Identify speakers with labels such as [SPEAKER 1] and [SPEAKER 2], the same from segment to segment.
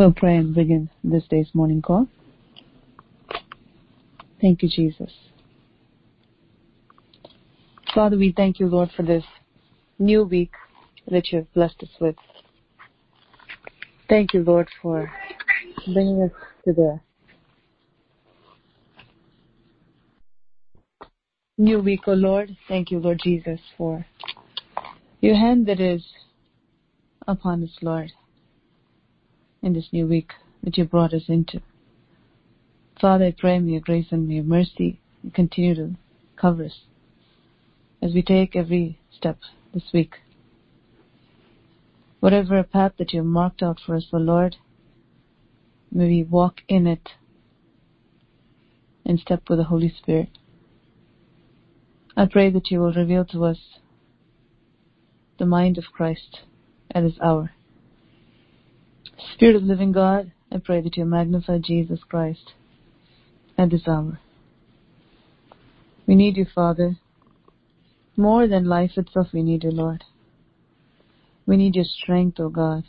[SPEAKER 1] We'll pray and begin this day's morning call. Thank you, Jesus. Father, we thank you, Lord, for this new week that you have blessed us with. Thank you, Lord, for bringing us to the new week, O oh Lord. Thank you, Lord Jesus, for your hand that is upon us, Lord in this new week that you brought us into. Father, I pray may your grace and may your mercy continue to cover us as we take every step this week. Whatever path that you have marked out for us, O Lord, may we walk in it and step with the Holy Spirit. I pray that you will reveal to us the mind of Christ at this hour. Spirit of living God, I pray that you magnify Jesus Christ at this hour. We need you, Father. More than life itself, we need you, Lord. We need your strength, O oh God.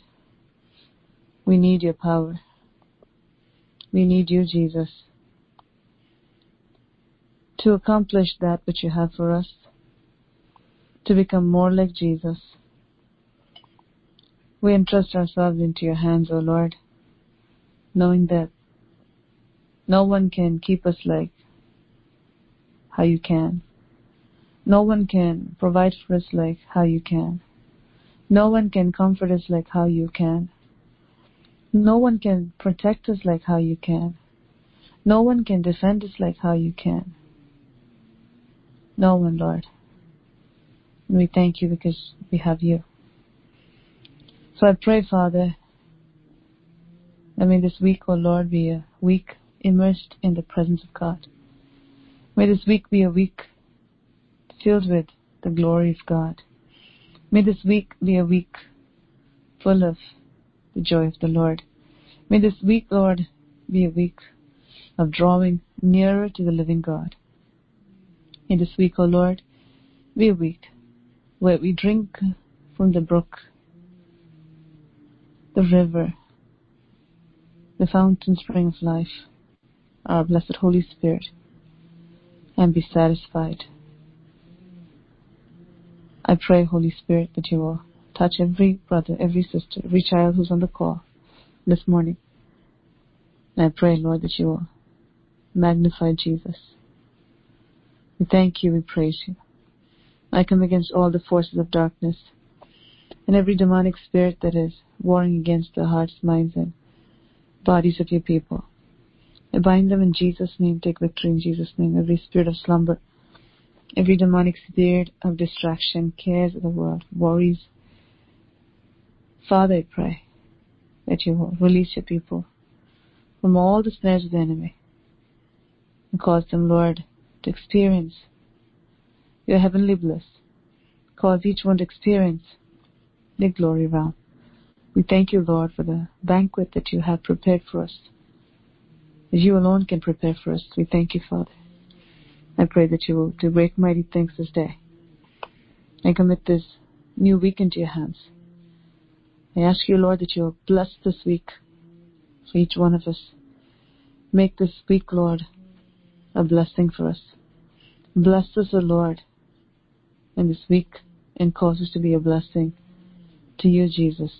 [SPEAKER 1] We need your power. We need you, Jesus, to accomplish that which you have for us, to become more like Jesus we entrust ourselves into your hands, O Lord, knowing that no one can keep us like how you can. No one can provide for us like how you can. No one can comfort us like how you can. No one can protect us like how you can. No one can defend us like how you can. No one, Lord. We thank you because we have you. So I pray, Father, that may this week, O oh Lord, be a week immersed in the presence of God. May this week be a week filled with the glory of God. May this week be a week full of the joy of the Lord. May this week, Lord, be a week of drawing nearer to the living God. May this week, O oh Lord, be a week where we drink from the brook the river, the fountain spring of life, our blessed Holy Spirit, and be satisfied. I pray, Holy Spirit, that you will touch every brother, every sister, every child who's on the call this morning. And I pray, Lord, that you will magnify Jesus. We thank you, we praise you. I come against all the forces of darkness and every demonic spirit that is warring against the hearts, minds, and bodies of your people. I bind them in Jesus' name, take victory in Jesus' name. Every spirit of slumber, every demonic spirit of distraction, cares of the world, worries. Father, I pray that you will release your people from all the snares of the enemy and cause them, Lord, to experience your heavenly bliss. Cause each one to experience the glory realm. We thank you, Lord, for the banquet that you have prepared for us. As you alone can prepare for us, we thank you, Father. I pray that you will do great mighty things this day. I commit this new week into your hands. I ask you, Lord, that you will bless this week for each one of us. Make this week, Lord, a blessing for us. Bless us, O Lord, in this week and cause us to be a blessing to you, Jesus.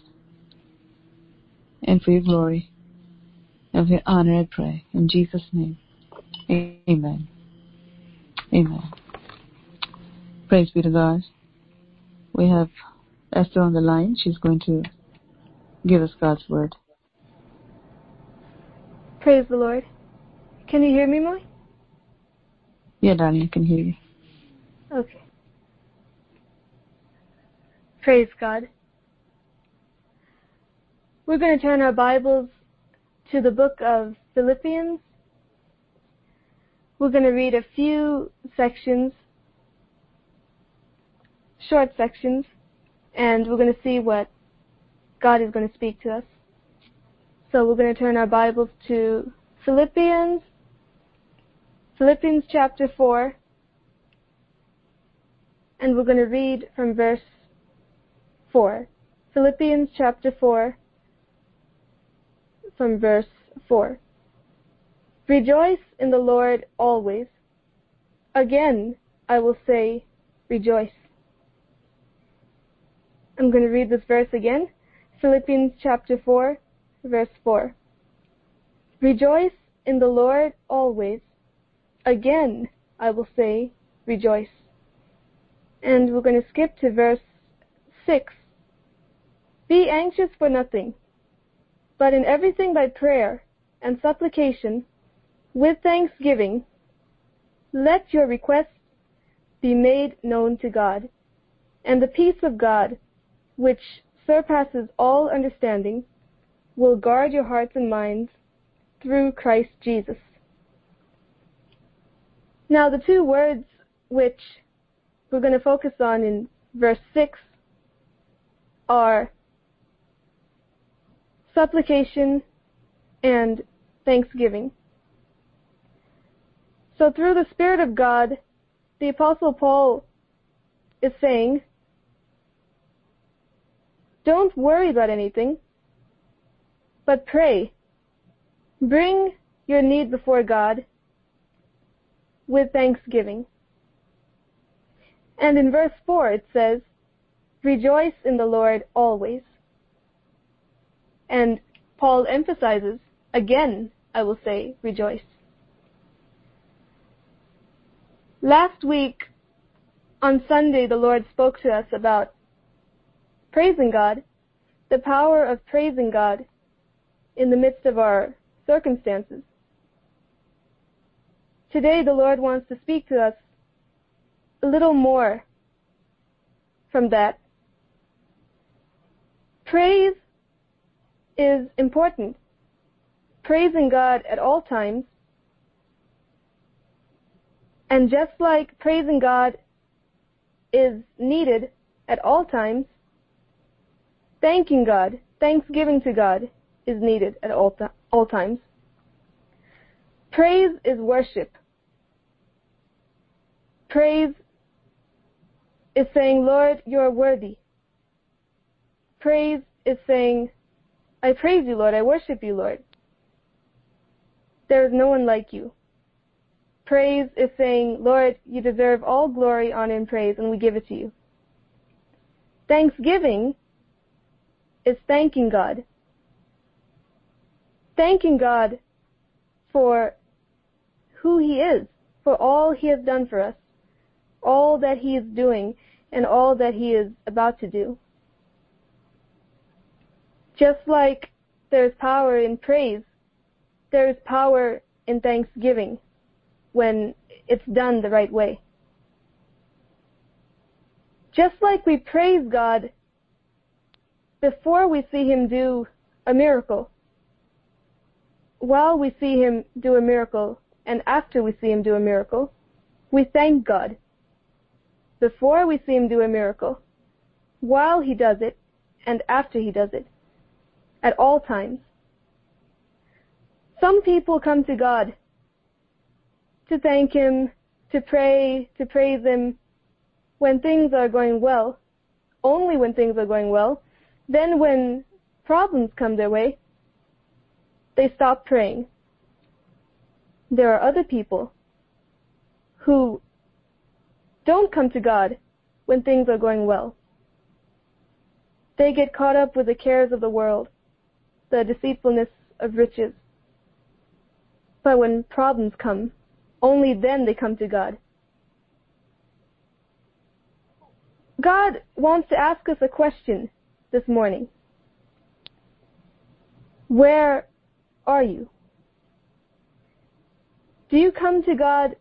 [SPEAKER 1] And for your glory and for your honor, I pray. In Jesus' name. Amen. Amen. Praise be to God. We have Esther on the line. She's going to give us God's word.
[SPEAKER 2] Praise the Lord. Can you hear me, Moy?
[SPEAKER 1] Yeah, darling, I can hear you.
[SPEAKER 2] Okay. Praise God. We're going to turn our Bibles to the book of Philippians. We're going to read a few sections, short sections, and we're going to see what God is going to speak to us. So we're going to turn our Bibles to Philippians, Philippians chapter 4, and we're going to read from verse 4. Philippians chapter 4, from verse 4. Rejoice in the Lord always. Again, I will say, rejoice. I'm going to read this verse again. Philippians chapter 4, verse 4. Rejoice in the Lord always. Again, I will say, rejoice. And we're going to skip to verse 6. Be anxious for nothing, but in everything by prayer and supplication, with thanksgiving, let your requests be made known to God, and the peace of God, which surpasses all understanding, will guard your hearts and minds through Christ Jesus. Now, the two words which we're going to focus on in verse 6 are supplication and thanksgiving. So through the Spirit of God, the Apostle Paul is saying, don't worry about anything, but pray. Bring your need before God with thanksgiving. And in verse 4 it says, Rejoice in the Lord always. And Paul emphasizes, again, I will say, rejoice. Last week, on Sunday, the Lord spoke to us about praising God, the power of praising God in the midst of our circumstances. Today, the Lord wants to speak to us a little more from that. Praise is important. Praising God at all times. And just like praising God is needed at all times, thanking God, thanksgiving to God is needed at all, th- all times. Praise is worship. Praise is saying, Lord, you are worthy. Praise is saying, I praise you, Lord. I worship you, Lord. There is no one like you. Praise is saying, Lord, you deserve all glory, honor, and praise, and we give it to you. Thanksgiving is thanking God. Thanking God for who He is, for all He has done for us, all that He is doing, and all that He is about to do. Just like there's power in praise, there's power in thanksgiving when it's done the right way. Just like we praise God before we see Him do a miracle, while we see Him do a miracle, and after we see Him do a miracle, we thank God. Before we see Him do a miracle, while He does it, and after He does it, at all times. Some people come to God to thank Him, to pray, to praise Him when things are going well, only when things are going well. Then when problems come their way, they stop praying. There are other people who don't come to God when things are going well. They get caught up with the cares of the world, the deceitfulness of riches. But when problems come, only then they come to God. God wants to ask us a question this morning. Where are you? Do you come to God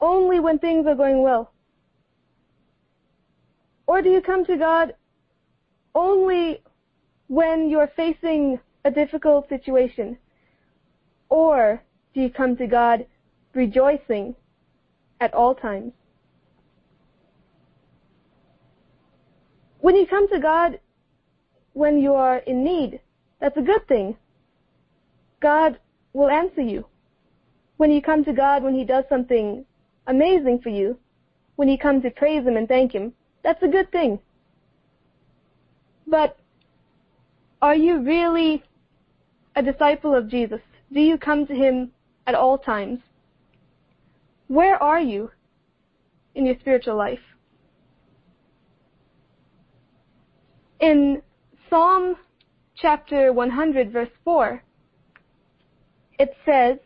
[SPEAKER 2] only when things are going well? Or do you come to God only when you're facing a difficult situation? Or do you come to God rejoicing at all times? When you come to God when you are in need, that's a good thing. God will answer you. When you come to God when He does something amazing for you, when you come to praise Him and thank Him, that's a good thing. But are you really a disciple of Jesus? Do you come to Him at all times? Where are you in your spiritual life? In Psalm chapter 100 verse 4, it says,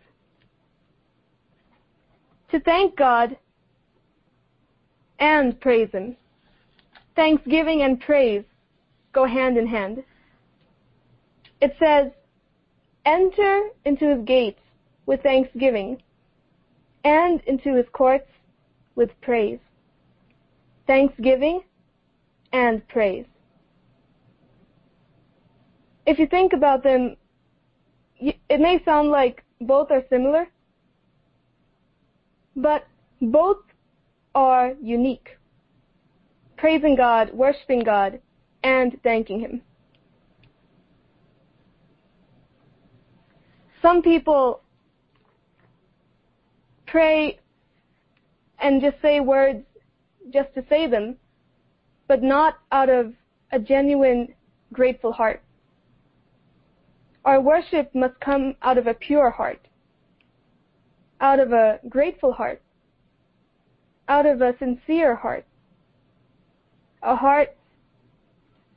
[SPEAKER 2] to thank God and praise Him. Thanksgiving and praise go hand in hand. It says, enter into His gates with thanksgiving and into His courts with praise. Thanksgiving and praise. If you think about them, it may sound like both are similar, but both are unique. Praising God, worshiping God, and thanking Him. Some people pray and just say words just to say them, but not out of a genuine grateful heart. Our worship must come out of a pure heart, out of a grateful heart, out of a sincere heart, a heart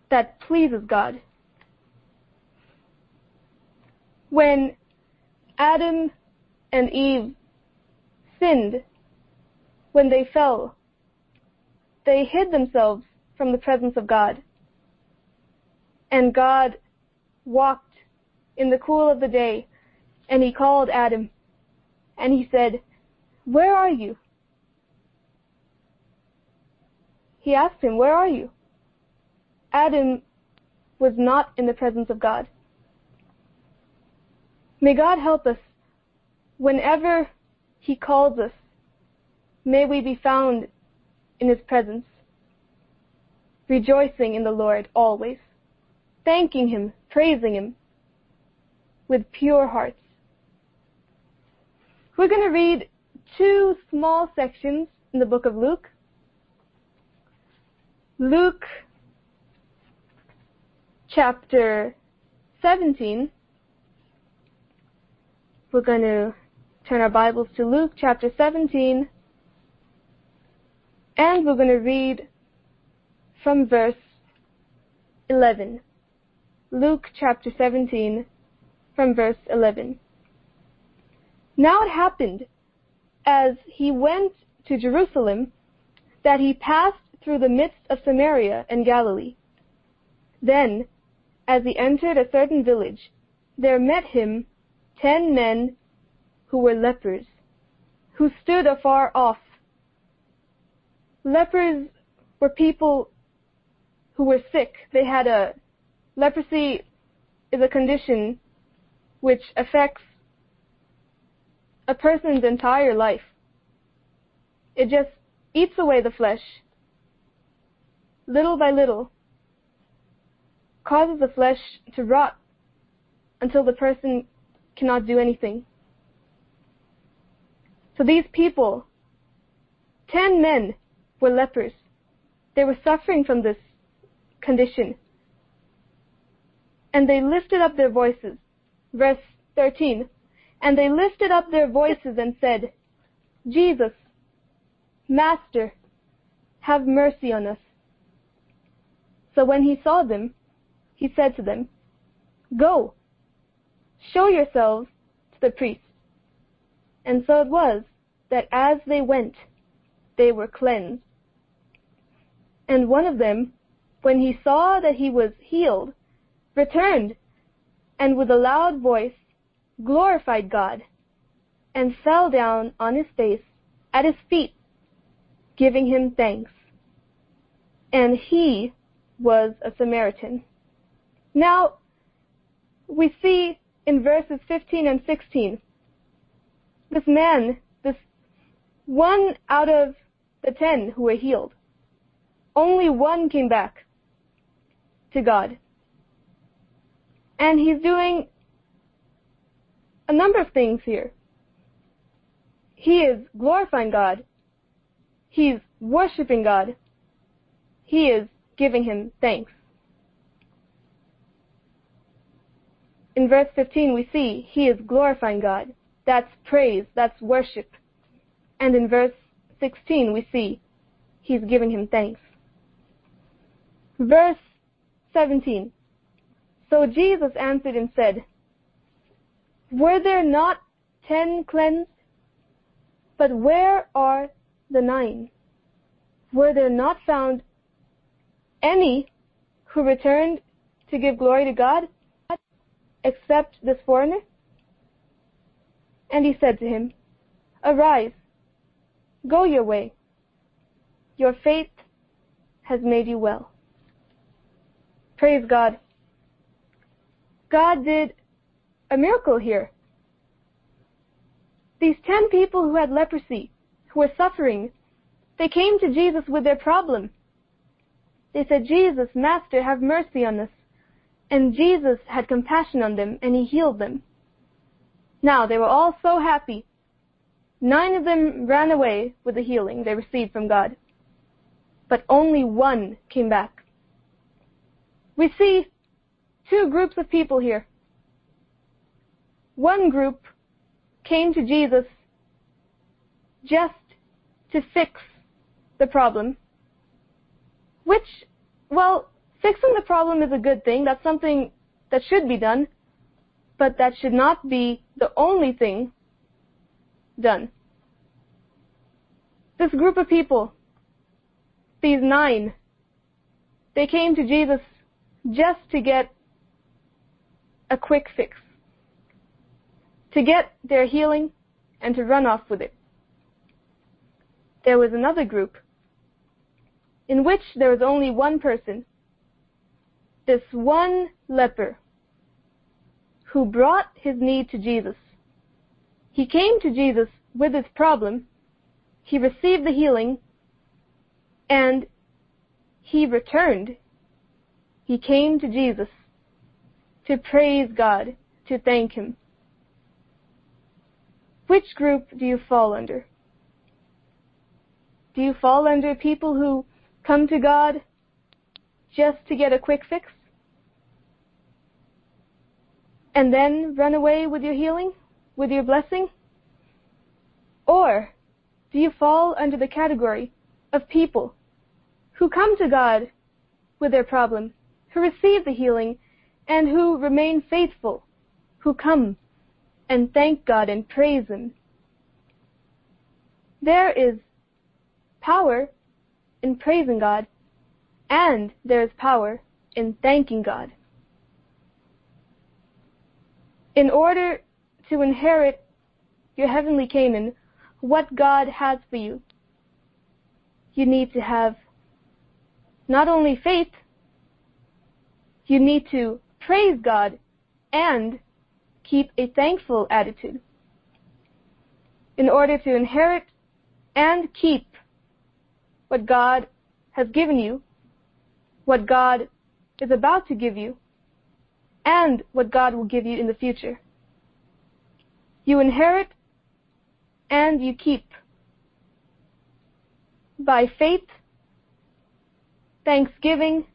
[SPEAKER 2] that pleases God. When Adam and Eve sinned, when they fell, they hid themselves from the presence of God. And God walked in the cool of the day, and he called Adam, and he said, Where are you? He asked him, Where are you? Adam was not in the presence of God. May God help us whenever he calls us. May we be found in his presence, rejoicing in the Lord always, thanking him, praising him, with pure hearts. We're going to read two small sections in the book of Luke. Luke chapter 17. We're going to turn our Bibles to Luke chapter 17 and we're going to read from verse 11. Luke chapter 17 from verse 11. Now it happened, as he went to Jerusalem, that he passed through the midst of Samaria and Galilee. Then, as he entered a certain village, there met him ten men who were lepers, who stood afar off. Lepers were people who were sick. They had a, leprosy is a condition which affects a person's entire life. It just eats away the flesh, little by little, causes the flesh to rot until the person cannot do anything. So these people, ten men, were lepers. They were suffering from this condition. And they lifted up their voices Verse 13. And they lifted up their voices and said, Jesus, Master, have mercy on us. So when he saw them, he said to them, Go, show yourselves to the priests. And so it was that as they went, they were cleansed. And one of them, when he saw that he was healed, returned and with a loud voice glorified God and fell down on his face at his feet, giving him thanks. And he was a Samaritan. Now, we see in verses 15 and 16, this man, this one out of the ten who were healed, only one came back to God. And he's doing a number of things here. He is glorifying God. He's worshiping God. He is giving him thanks. In verse 15 we see he is glorifying God. That's praise, that's worship. And in verse 16 we see he's giving him thanks. Verse 17. So Jesus answered and said, Were there not ten cleansed? But where are the nine? Were there not found any who returned to give glory to God except this foreigner? And he said to him, Arise, go your way. Your faith has made you well. Praise God. God did a miracle here. These ten people who had leprosy, who were suffering, they came to Jesus with their problem. They said, Jesus, Master, have mercy on us. And Jesus had compassion on them and he healed them. Now, they were all so happy. Nine of them ran away with the healing they received from God. But only one came back. We see two groups of people here. One group came to Jesus just to fix the problem, which, well, fixing the problem is a good thing. That's something that should be done, but that should not be the only thing done. This group of people, these nine, they came to Jesus just to get a quick fix to get their healing and to run off with it. There was another group in which there was only one person, this one leper, who brought his need to Jesus. He came to Jesus with his problem, he received the healing, and he returned. He came to Jesus to praise God, to thank Him. Which group do you fall under? Do you fall under people who come to God just to get a quick fix? And then run away with your healing? With your blessing? Or do you fall under the category of people who come to God with their problem, who receive the healing, and who remain faithful, who come and thank God and praise Him. There is power in praising God, and there is power in thanking God. In order to inherit your heavenly Canaan, what God has for you, you need to have not only faith, you need to praise God and keep a thankful attitude. In order to inherit and keep what God has given you, what God is about to give you, and what God will give you in the future. You inherit and you keep by faith, thanksgiving,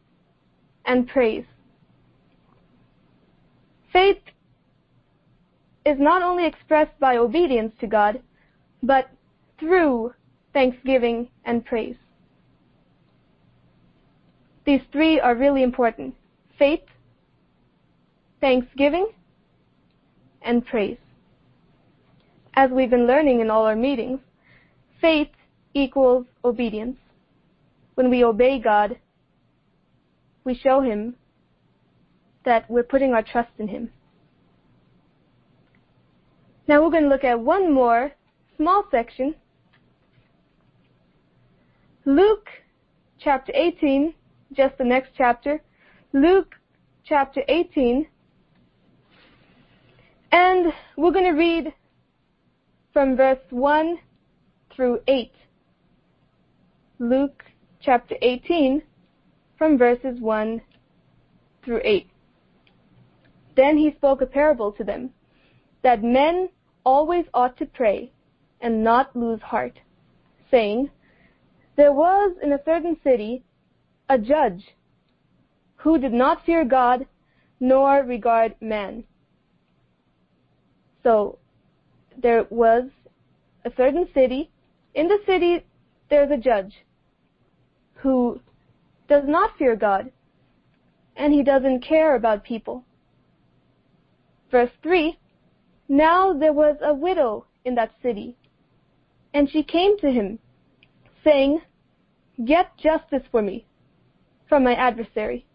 [SPEAKER 2] and praise. Faith is not only expressed by obedience to God, but through thanksgiving and praise. These three are really important. Faith, thanksgiving, and praise. As we've been learning in all our meetings, faith equals obedience. When we obey God, we show Him that we're putting our trust in Him. Now we're going to look at one more small section. Luke chapter 18, just the next chapter. Luke chapter 18. And we're going to read from verse 1 through 8. Luke chapter 18 from verses 1 through 8. Then he spoke a parable to them, that men always ought to pray and not lose heart, saying, There was in a certain city a judge who did not fear God nor regard man. So there was a certain city. In the city, there's a judge who does not fear God and he doesn't care about people. Verse 3 Now there was a widow in that city, and she came to him, saying, Get justice for me from my adversary.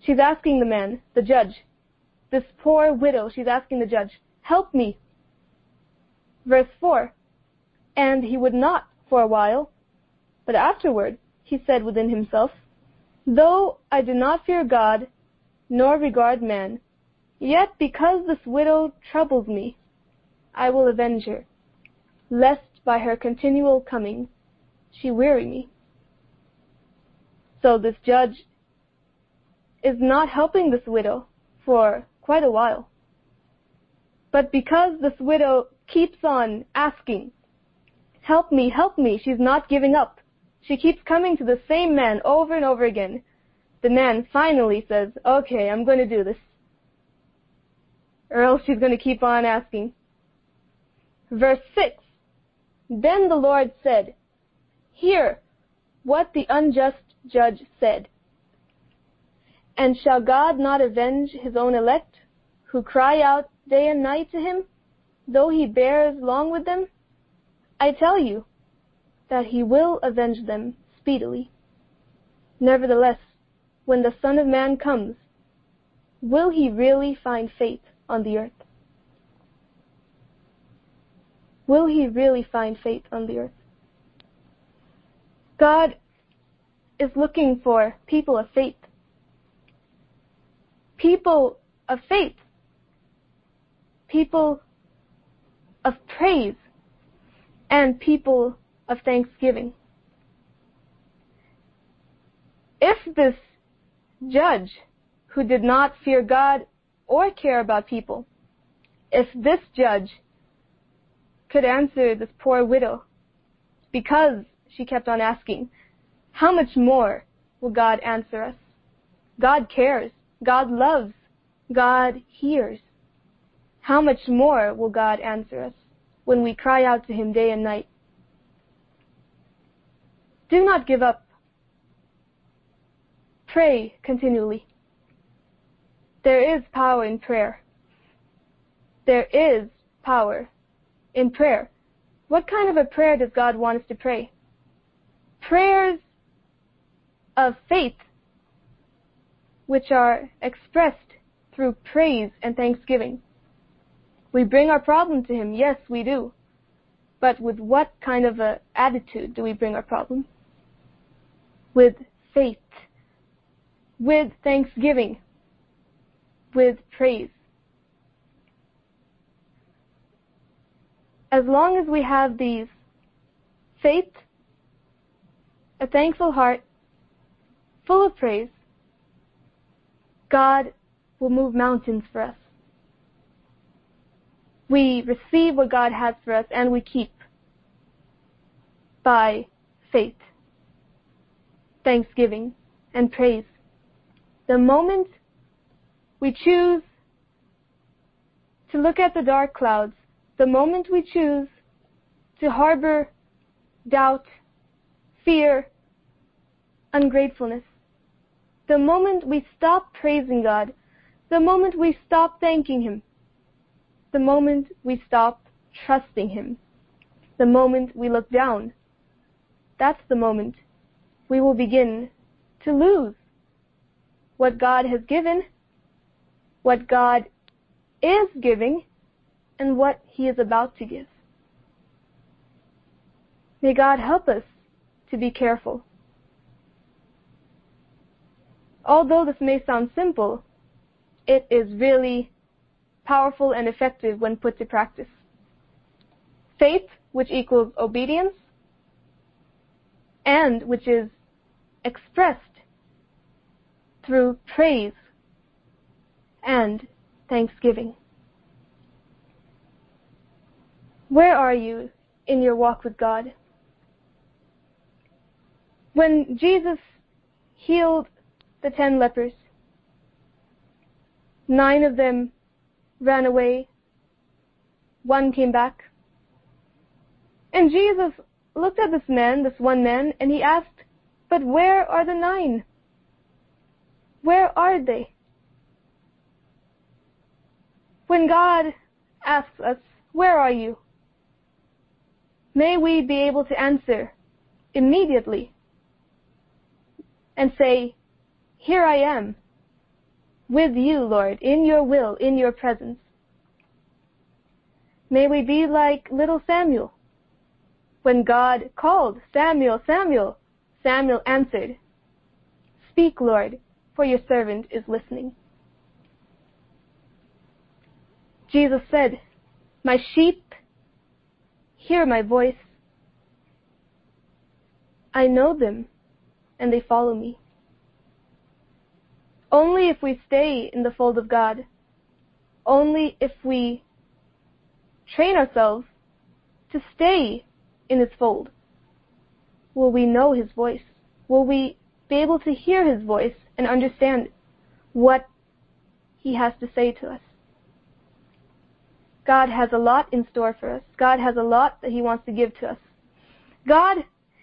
[SPEAKER 2] She's asking the man, the judge, this poor widow, she's asking the judge, Help me. Verse 4 And he would not for a while, but afterward he said within himself, Though I do not fear God, nor regard man, yet because this widow troubles me, I will avenge her, lest by her continual coming she weary me. So this judge is not helping this widow for quite a while. But because this widow keeps on asking, help me, help me, she's not giving up. She keeps coming to the same man over and over again. The man finally says, okay, I'm going to do this. Or else she's going to keep on asking. Verse 6. Then the Lord said, Hear what the unjust judge said. And shall God not avenge his own elect, who cry out day and night to him, though he bears long with them? I tell you, that he will avenge them speedily. Nevertheless, when the Son of Man comes, will he really find faith on the earth? Will he really find faith on the earth? God is looking for people of faith. People of faith. People of praise. And people of thanksgiving. If this judge who did not fear God or care about people, if this judge could answer this poor widow because she kept on asking, how much more will God answer us? God cares. God loves. God hears. How much more will God answer us when we cry out to Him day and night? Do not give up. Pray continually. There is power in prayer. There is power in prayer. What kind of a prayer does God want us to pray? Prayers of faith, which are expressed through praise and thanksgiving. We bring our problem to Him, yes, we do. But with what kind of a attitude do we bring our problem? with faith, with thanksgiving, with praise. As long as we have these faith, a thankful heart, full of praise, God will move mountains for us. We receive what God has for us and we keep by faith thanksgiving, and praise. The moment we choose to look at the dark clouds, the moment we choose to harbor doubt, fear, ungratefulness, the moment we stop praising God, the moment we stop thanking Him, the moment we stop trusting Him, the moment we look down, that's the moment we will begin to lose what God has given, what God is giving, and what He is about to give. May God help us to be careful. Although this may sound simple, it is really powerful and effective when put to practice. Faith, which equals obedience, and which is expressed through praise and thanksgiving. Where are you in your walk with God? When Jesus healed the ten lepers, nine of them ran away one came back. And Jesus looked at this man, this one man, and he asked, But where are the nine? Where are they? When God asks us, Where are you? May we be able to answer immediately and say, Here I am, with you, Lord, in your will, in your presence. May we be like little Samuel. When God called, Samuel, Samuel, Samuel answered, Speak, Lord, for your servant is listening. Jesus said, My sheep hear my voice. I know them and they follow me. Only if we stay in the fold of God, only if we train ourselves to stay in His fold, will we know His voice, will we be able to hear His voice and understand what He has to say to us. God has a lot in store for us. God has a lot that He wants to give to us. God,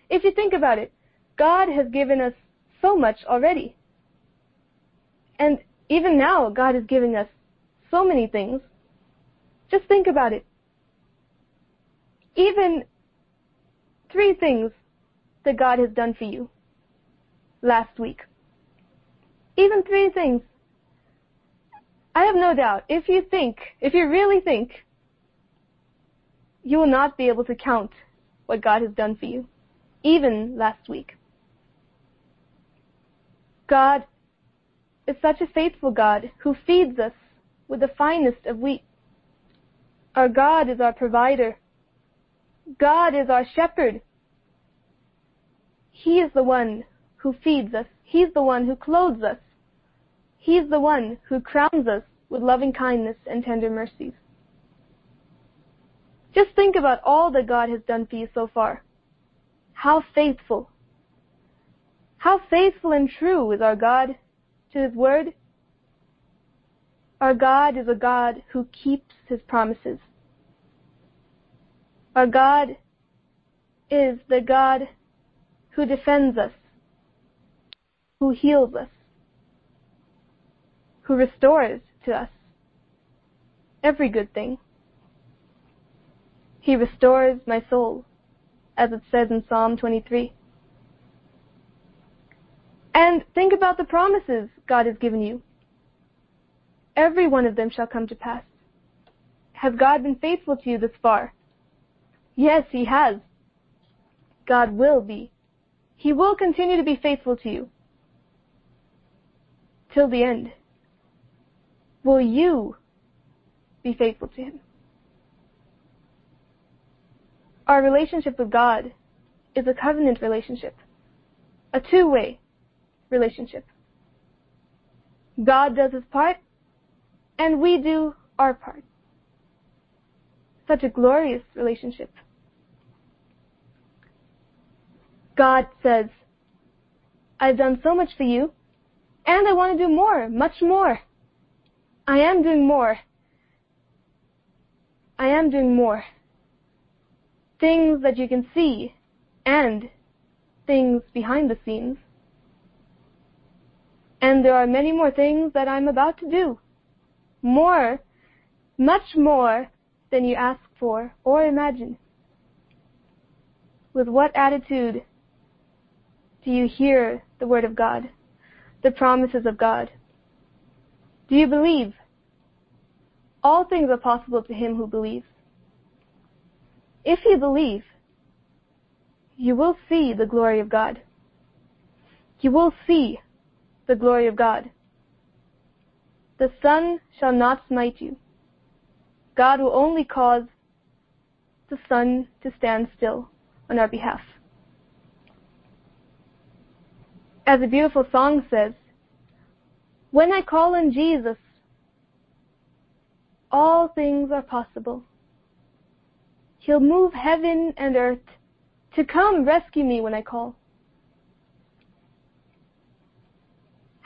[SPEAKER 2] if you think about it, God has given us so much already. And even now, God is giving us so many things. Just think about it. Even three things that God has done for you last week. Even three things. I have no doubt, if you think, if you really think, you will not be able to count what God has done for you, even last week. God is such a faithful God who feeds us with the finest of wheat. Our God is our provider. God is our shepherd. He is the one who feeds us. He's the one who clothes us. He's the one who crowns us with loving kindness and tender mercies. Just think about all that God has done for you so far. How faithful. How faithful and true is our God to His Word? Our God is a God who keeps His promises. Our God is the God who defends us, who heals us, who restores to us every good thing. He restores my soul, as it says in Psalm 23. And think about the promises God has given you. Every one of them shall come to pass. Has God been faithful to you this far? Yes, He has. God will be. He will continue to be faithful to you. Till the end. Will you be faithful to Him? Our relationship with God is a covenant relationship. A two-way relationship. God does his part, and we do our part. Such a glorious relationship. God says, I've done so much for you, and I want to do more, much more. I am doing more. I am doing more. Things that you can see, and things behind the scenes. And there are many more things that I'm about to do. More, much more than you ask for or imagine. With what attitude do you hear the Word of God, the promises of God? Do you believe? All things are possible to him who believes. If you believe, you will see the glory of God. You will see the glory of God. The sun shall not smite you. God will only cause the sun to stand still on our behalf. As a beautiful song says, when I call on Jesus, all things are possible. He'll move heaven and earth to come rescue me when I call.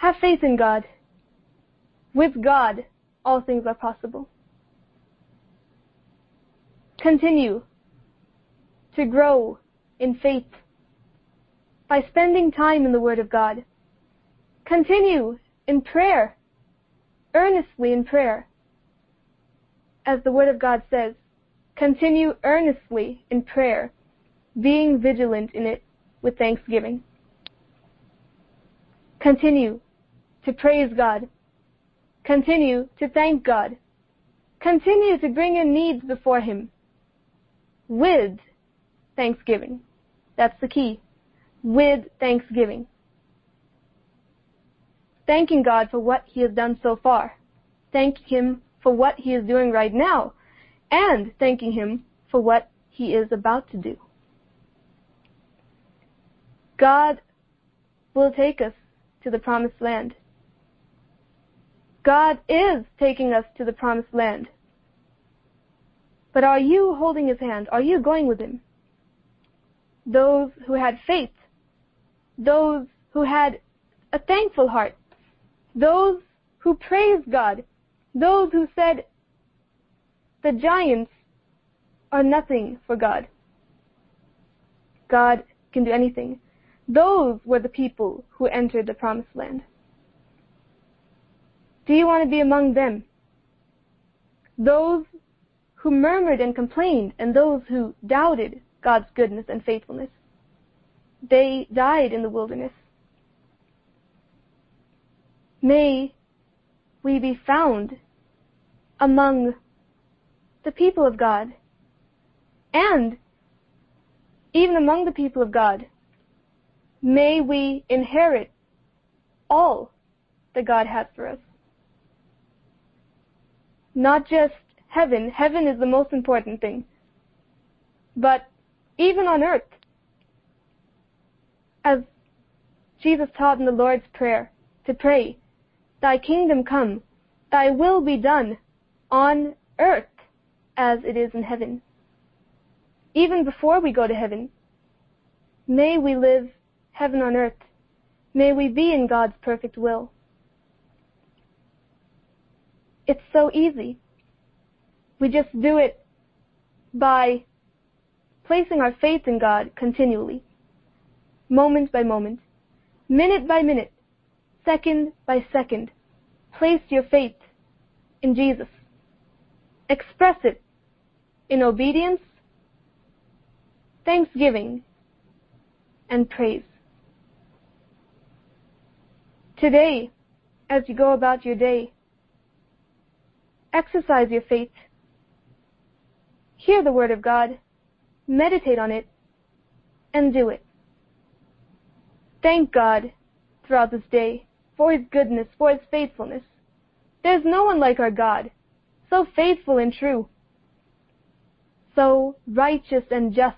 [SPEAKER 2] Have faith in God. With God, all things are possible. continue to grow in faith by spending time in the Word of God. Continue in prayer, earnestly in prayer. As the Word of God says, continue earnestly in prayer, being vigilant in it with thanksgiving. Continue to praise God. Continue to thank God. Continue to bring your needs before Him with thanksgiving. That's the key. With thanksgiving. Thanking God for what He has done so far. Thanking Him for what He is doing right now. And thanking Him for what He is about to do. God will take us to the promised land. God is taking us to the promised land. But are you holding his hand? Are you going with him? Those who had faith, those who had a thankful heart, those who praised God, those who said, the giants are nothing for God. God can do anything. Those were the people who entered the promised land. Do you want to be among them? Those who murmured and complained and those who doubted God's goodness and faithfulness. They died in the wilderness. May we be found among the people of God and even among the people of God may we inherit all that God has for us. Not just heaven. Heaven is the most important thing. But even on earth, as Jesus taught in the Lord's Prayer, to pray, Thy kingdom come, Thy will be done on earth as it is in heaven. Even before we go to heaven, may we live heaven on earth. May we be in God's perfect will. It's so easy. We just do it by placing our faith in God continually, moment by moment, minute by minute, second by second. Place your faith in Jesus. Express it in obedience, thanksgiving, and praise. Today, as you go about your day, exercise your faith. Hear the Word of God, meditate on it, and do it. Thank God throughout this day for His goodness, for His faithfulness. There's no one like our God, so faithful and true, so righteous and just,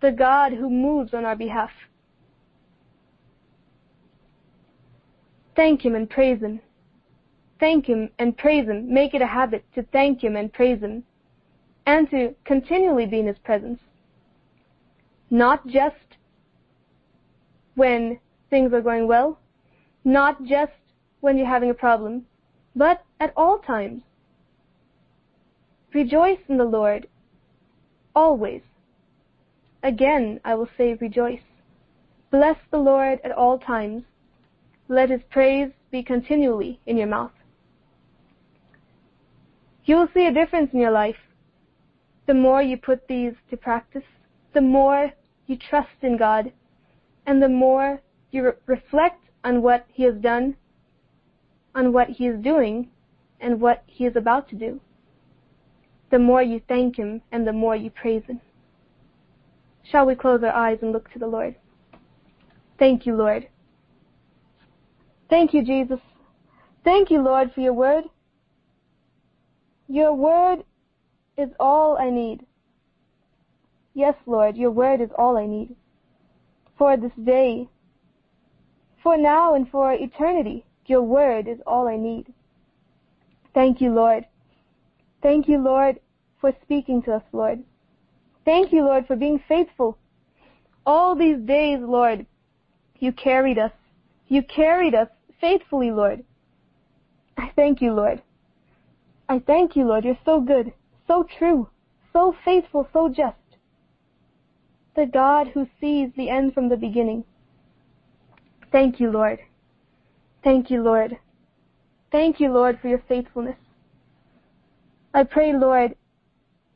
[SPEAKER 2] the God who moves on our behalf. Thank Him and praise Him. Thank Him and praise Him. Make it a habit to thank Him and praise Him. And to continually be in His presence. Not just when things are going well. Not just when you're having a problem. But at all times. Rejoice in the Lord. Always. Again, I will say rejoice. Bless the Lord at all times. Let his praise be continually in your mouth. You will see a difference in your life. The more you put these to practice, the more you trust in God, and the more you re- reflect on what He has done, on what He is doing, and what He is about to do. The more you thank Him, and the more you praise Him. Shall we close our eyes and look to the Lord? Thank you, Lord. Thank you, Jesus. Thank you, Lord, for your word. Your word is all I need. Yes, Lord, your word is all I need. For this day, for now and for eternity, your word is all I need. Thank you, Lord. Thank you, Lord, for speaking to us, Lord. Thank you, Lord, for being faithful. All these days, Lord, you carried us. You carried us faithfully, Lord. I thank you, Lord. I thank you, Lord. You're so good, so true, so faithful, so just. The God who sees the end from the beginning. Thank you, Lord. Thank you, Lord. Thank you, Lord, for your faithfulness. I pray, Lord,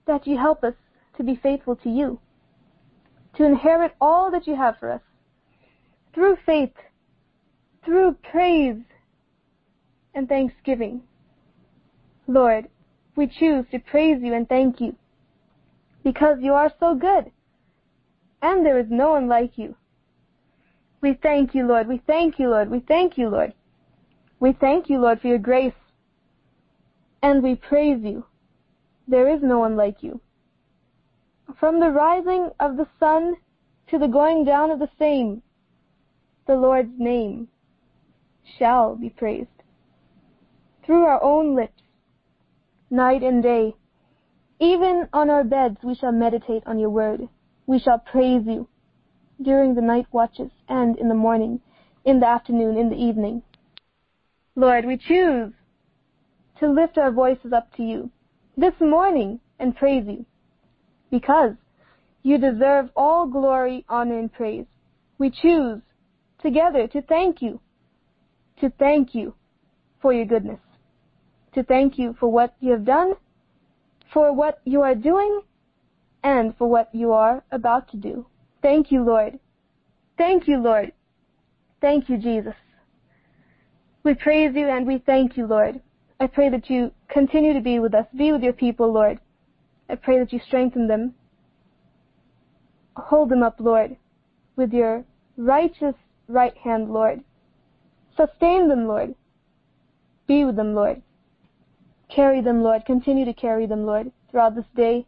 [SPEAKER 2] that you help us to be faithful to you, to inherit all that you have for us through faith, through praise and thanksgiving. Lord, we choose to praise you and thank you because you are so good and there is no one like you. We thank you, Lord. We thank you, Lord. We thank you, Lord. We thank you, Lord, for your grace. And we praise you. There is no one like you. From the rising of the sun to the going down of the same, the Lord's name shall be praised. Through our own lips, night and day, even on our beds we shall meditate on your word. We shall praise you during the night watches and in the morning, in the afternoon, in the evening. Lord, we choose to lift our voices up to you this morning and praise you because you deserve all glory, honor, and praise. We choose together to thank you, to thank you for your goodness, to thank you for what you have done, for what you are doing, and for what you are about to do. Thank you, Lord. Thank you, Lord. Thank you, Jesus. We praise you and we thank you, Lord. I pray that you continue to be with us. Be with your people, Lord. I pray that you strengthen them. Hold them up, Lord, with your righteous right hand, Lord. Sustain them, Lord. Be with them, Lord. Carry them, Lord. Continue to carry them, Lord, throughout this day,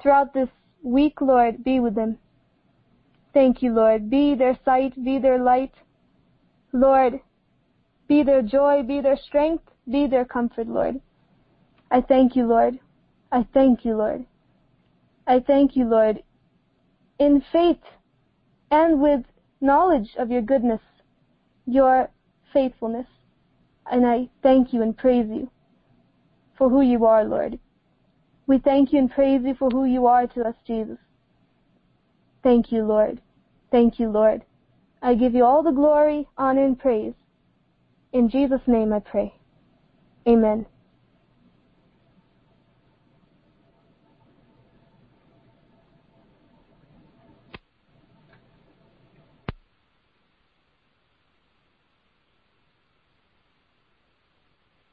[SPEAKER 2] throughout this week, Lord. Be with them. Thank you, Lord. Be their sight, be their light. Lord, be their joy, be their strength, be their comfort, Lord. I thank you, Lord. I thank you, Lord. I thank you, Lord, in faith and with knowledge of your goodness, your faithfulness. And I thank you and praise you for who you are, Lord. We thank you and praise you for who you are to us, Jesus. Thank you, Lord. Thank you, Lord. I give you all the glory, honor, and praise. In Jesus' name I pray. Amen.